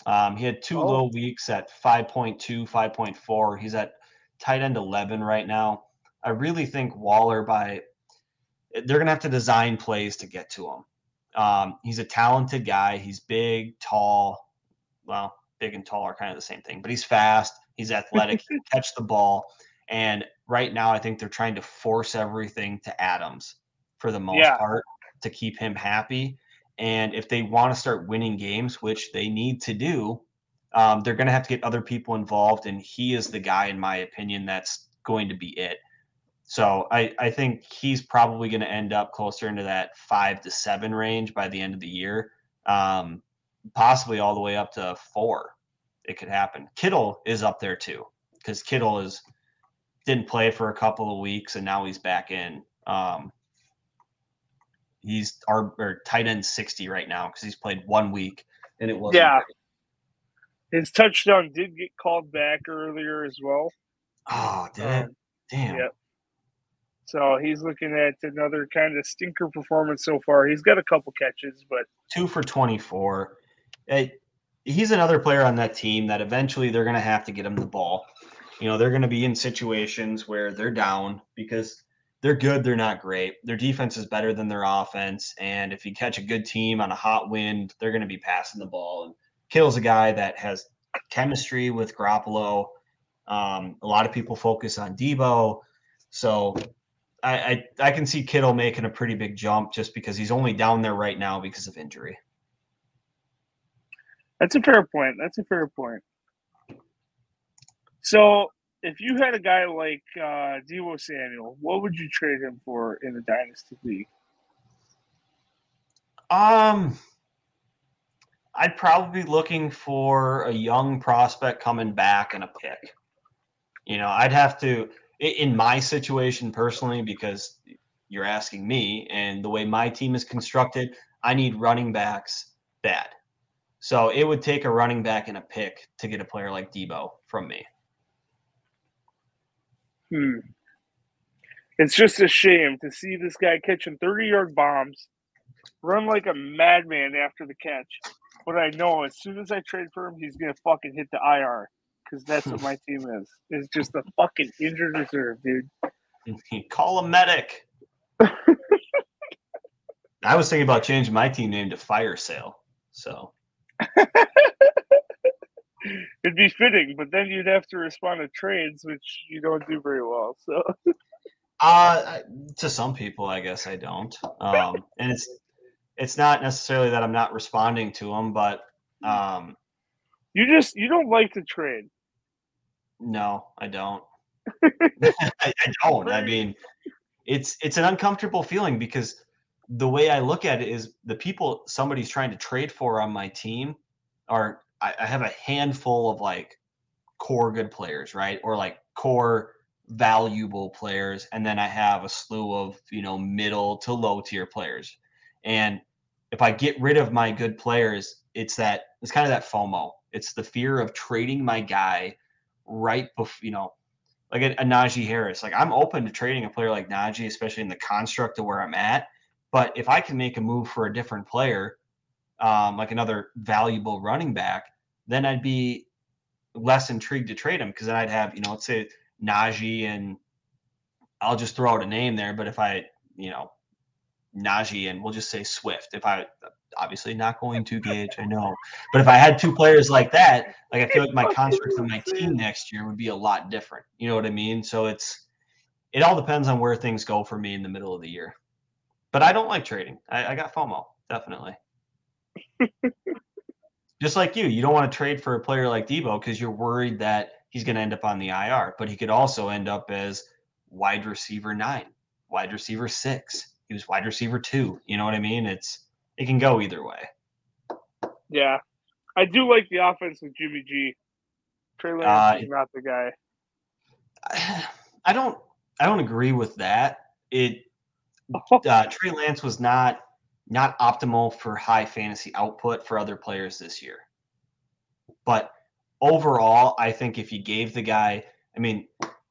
Um, he had two oh. low weeks at 5.2, 5.4. He's at tight end 11 right now. I really think Waller by they're gonna have to design plays to get to him. Um, he's a talented guy. He's big, tall. Well, big and tall are kind of the same thing, but he's fast. He's athletic. he can catch the ball. And right now, I think they're trying to force everything to Adams for the most yeah. part to keep him happy. And if they want to start winning games, which they need to do, um, they're going to have to get other people involved. And he is the guy, in my opinion, that's going to be it. So I, I think he's probably going to end up closer into that five to seven range by the end of the year, um, possibly all the way up to four. It could happen. Kittle is up there too because Kittle is didn't play for a couple of weeks and now he's back in. Um, he's our or tight end sixty right now because he's played one week and it was yeah. Great. His touchdown did get called back earlier as well. Oh, damn! um, Damn. Yep. So he's looking at another kind of stinker performance so far. He's got a couple catches, but two for 24. he's another player on that team that eventually they're going to have to get him the ball. You know, they're going to be in situations where they're down because they're good, they're not great. Their defense is better than their offense. And if you catch a good team on a hot wind, they're going to be passing the ball. And Kittle's a guy that has chemistry with Garoppolo. Um, a lot of people focus on Deebo. So I, I, I can see Kittle making a pretty big jump just because he's only down there right now because of injury. That's a fair point. That's a fair point. So, if you had a guy like uh, Deebo Samuel, what would you trade him for in the dynasty league? Um, I'd probably be looking for a young prospect coming back and a pick. You know, I'd have to in my situation personally, because you're asking me, and the way my team is constructed, I need running backs bad. So it would take a running back and a pick to get a player like Deebo from me. Hmm. It's just a shame to see this guy catching 30 yard bombs, run like a madman after the catch. But I know as soon as I trade for him, he's going to fucking hit the IR because that's what my team is. It's just a fucking injured reserve, dude. Call a medic. I was thinking about changing my team name to Fire Sale. So it'd be fitting, but then you'd have to respond to trades, which you don't do very well. So uh to some people I guess I don't. Um and it's it's not necessarily that I'm not responding to them, but um you just you don't like to trade. No, I don't. I, I don't. I mean, it's it's an uncomfortable feeling because the way I look at it is the people somebody's trying to trade for on my team are I, I have a handful of like core good players, right? Or like core valuable players, and then I have a slew of you know middle to low tier players. And if I get rid of my good players, it's that it's kind of that FOMO. It's the fear of trading my guy right before you know like a, a Najee Harris. Like I'm open to trading a player like Najee, especially in the construct of where I'm at. But if I can make a move for a different player, um, like another valuable running back, then I'd be less intrigued to trade him because then I'd have, you know, let's say Najee and I'll just throw out a name there. But if I, you know, Najee and we'll just say Swift, if I obviously not going to gauge, I know, but if I had two players like that, like I feel like my construct of my team next year would be a lot different. You know what I mean? So it's it all depends on where things go for me in the middle of the year. But I don't like trading. I, I got FOMO, definitely. Just like you, you don't want to trade for a player like Deebo because you're worried that he's going to end up on the IR, but he could also end up as wide receiver nine, wide receiver six. He was wide receiver two. You know what I mean? It's it can go either way. Yeah, I do like the offense with Jimmy G. Trey Lance uh, is not the guy. I don't. I don't agree with that. It uh, Trey Lance was not not optimal for high fantasy output for other players this year. But overall, I think if you gave the guy, I mean,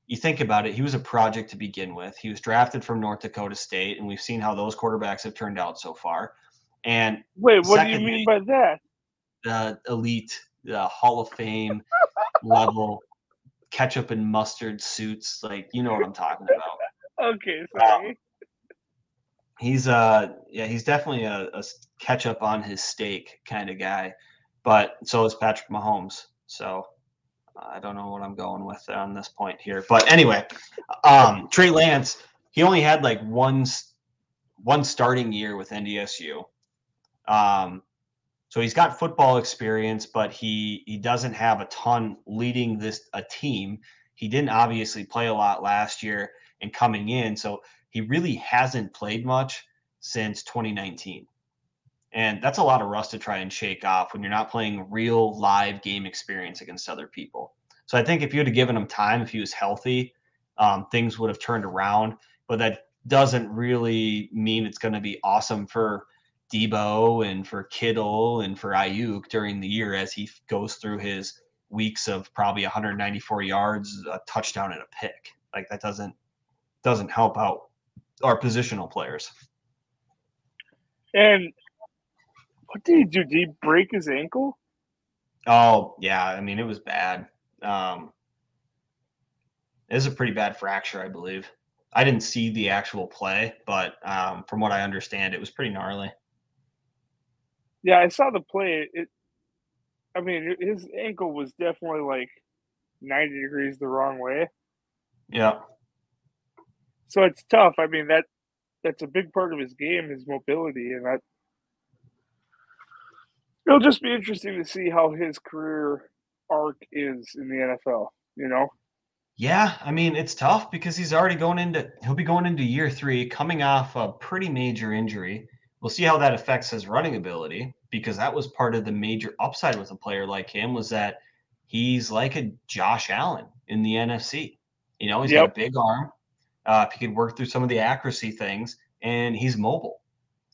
you think about it, he was a project to begin with. He was drafted from North Dakota State, and we've seen how those quarterbacks have turned out so far. And wait, what do you mean by that? The elite, the Hall of Fame level ketchup and mustard suits, like you know what I'm talking about. okay, sorry. Um, he's uh yeah he's definitely a, a up on his steak kind of guy, but so is Patrick Mahomes. So I don't know what I'm going with on this point here, but anyway, um, Trey Lance he only had like one one starting year with NDSU. Um, so he's got football experience, but he he doesn't have a ton leading this a team. He didn't obviously play a lot last year and coming in, so he really hasn't played much since 2019. And that's a lot of rust to try and shake off when you're not playing real live game experience against other people. So I think if you had given him time, if he was healthy, um, things would have turned around. But that doesn't really mean it's going to be awesome for Deebo and for Kittle and for Aiyuk during the year as he goes through his weeks of probably 194 yards, a touchdown, and a pick. Like that doesn't doesn't help out our positional players. And what did he do? Did he break his ankle? Oh yeah, I mean it was bad. Um, it was a pretty bad fracture, I believe. I didn't see the actual play, but um, from what I understand, it was pretty gnarly. Yeah, I saw the play. It, I mean, his ankle was definitely like ninety degrees the wrong way. Yeah. So it's tough. I mean that that's a big part of his game, his mobility, and that it'll just be interesting to see how his career arc is in the NFL. You know. Yeah, I mean it's tough because he's already going into he'll be going into year three, coming off a pretty major injury. We'll see how that affects his running ability because that was part of the major upside with a player like him was that he's like a Josh Allen in the NFC. You know, he's yep. got a big arm uh, if he could work through some of the accuracy things, and he's mobile.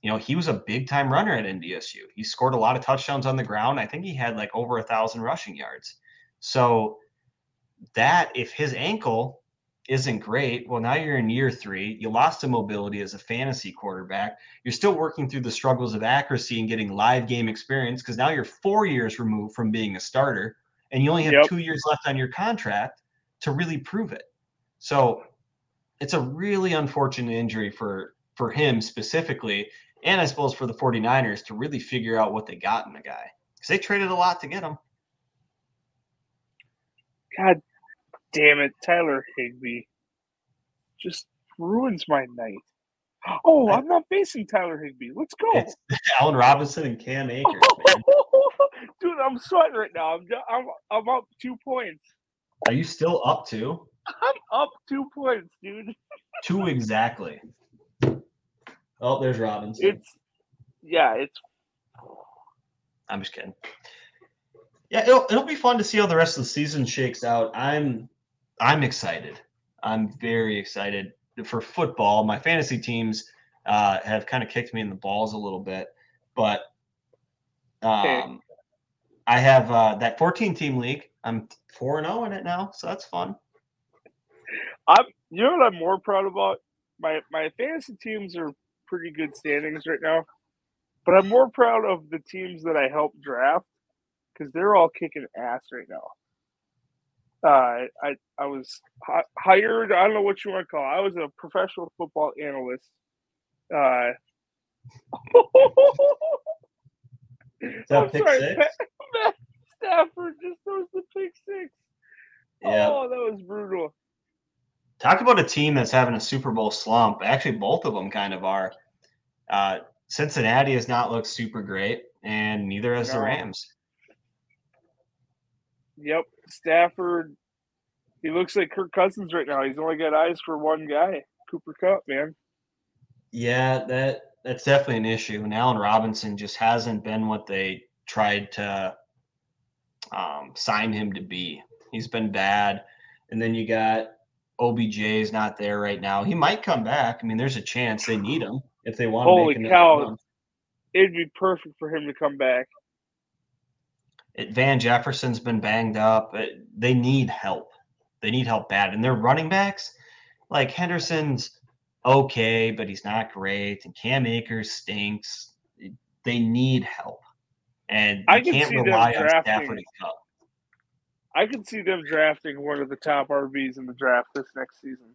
You know, he was a big time runner at NDSU. He scored a lot of touchdowns on the ground. I think he had like over a thousand rushing yards. So that if his ankle isn't great, well, now you're in year three. You lost the mobility as a fantasy quarterback. You're still working through the struggles of accuracy and getting live game experience because now you're four years removed from being a starter, and you only have yep. two years left on your contract to really prove it. So it's a really unfortunate injury for for him specifically, and I suppose for the 49ers to really figure out what they got in the guy. Because they traded a lot to get him. God damn it, Tyler Higbee Just ruins my night. Oh, I'm not facing Tyler Higbee. Let's go. It's Allen Robinson and Cam Akers, Dude, I'm sweating right now. I'm, I'm I'm up two points. Are you still up two? I'm up two points, dude. two exactly. Oh, there's Robinson. It's yeah, it's. I'm just kidding. Yeah, it'll it'll be fun to see how the rest of the season shakes out. I'm I'm excited. I'm very excited for football. My fantasy teams uh, have kind of kicked me in the balls a little bit, but um, okay. I have uh, that 14 team league. I'm four and zero oh in it now, so that's fun. I'm. You know what I'm more proud about? My my fantasy teams are pretty good standings right now, but I'm more proud of the teams that I helped draft because they're all kicking ass right now. Uh, I I was hired. I don't know what you want to call. It. I was a professional football analyst. Uh, I'm sorry, Matt, Matt Stafford just throws the pick six. Yeah. Oh, that was brutal. Talk about a team that's having a Super Bowl slump. Actually, both of them kind of are. Uh, Cincinnati has not looked super great, and neither has no. the Rams. Yep, Stafford. He looks like Kirk Cousins right now. He's only got eyes for one guy, Cooper Kupp, man. Yeah, that that's definitely an issue. And Allen Robinson just hasn't been what they tried to um, sign him to be. He's been bad. And then you got OBJ is not there right now. He might come back. I mean, there's a chance they need him if they want Holy to make cow. It'd be perfect for him to come back. It, Van Jefferson's been banged up. It, they need help. They need help bad. And their running backs, like Henderson's okay, but he's not great. And Cam Akers stinks. They need help. And I can't rely on Stafford and Kupp. I can see them drafting one of the top RBs in the draft this next season.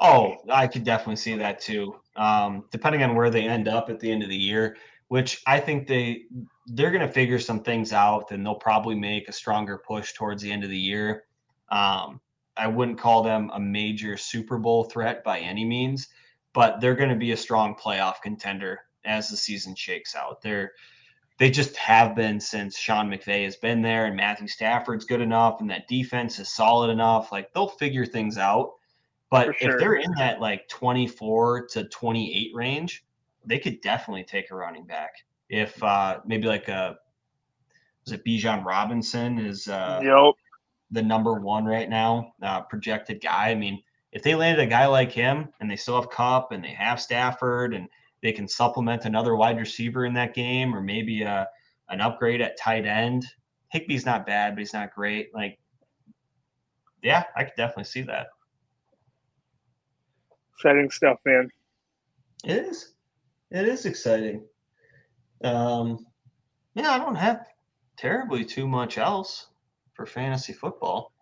Oh, I could definitely see that too. Um, depending on where they end up at the end of the year, which I think they they're going to figure some things out, and they'll probably make a stronger push towards the end of the year. Um, I wouldn't call them a major Super Bowl threat by any means, but they're going to be a strong playoff contender as the season shakes out. They're they just have been since Sean McVay has been there and Matthew Stafford's good enough and that defense is solid enough. Like they'll figure things out. But sure. if they're in that like 24 to 28 range, they could definitely take a running back. If uh maybe like a was it Bijan Robinson is uh yep. the number one right now, uh projected guy. I mean, if they landed a guy like him and they still have Kupp and they have Stafford and they can supplement another wide receiver in that game or maybe a, uh, an upgrade at tight end. Higbee's not bad, but he's not great. Like, yeah, I could definitely see that. Exciting stuff, man. It is. It is exciting. Um, yeah, I don't have terribly too much else for fantasy football.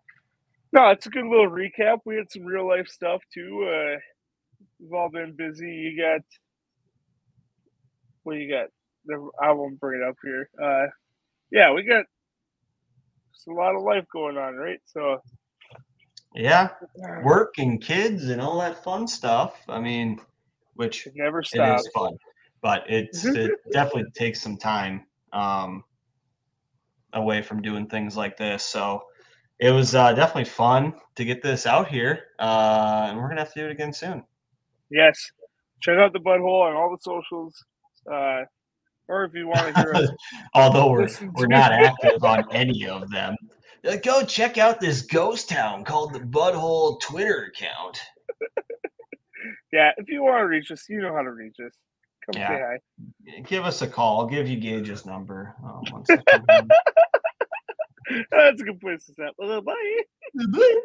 No, it's a good little recap. We had some real life stuff too. Uh, we've all been busy. You got what you got? I won't bring it up here. Uh, yeah, we got a lot of life going on, right? So, yeah, work and kids and all that fun stuff. I mean, which it never stops. It is fun, but it's it definitely takes some time um, away from doing things like this. So it was uh, definitely fun to get this out here, uh, and we're gonna have to do it again soon. Yes, check out the butthole on all the socials. Uh, or if you want to hear us, although we're we're not active on any of them, uh, go check out this ghost town called the Butthole Twitter account. yeah, if you want to reach us, you know how to reach us. Come yeah. say hi. Give us a call. I'll give you Gage's number. Oh, That's a good place to start. Bye. Bye.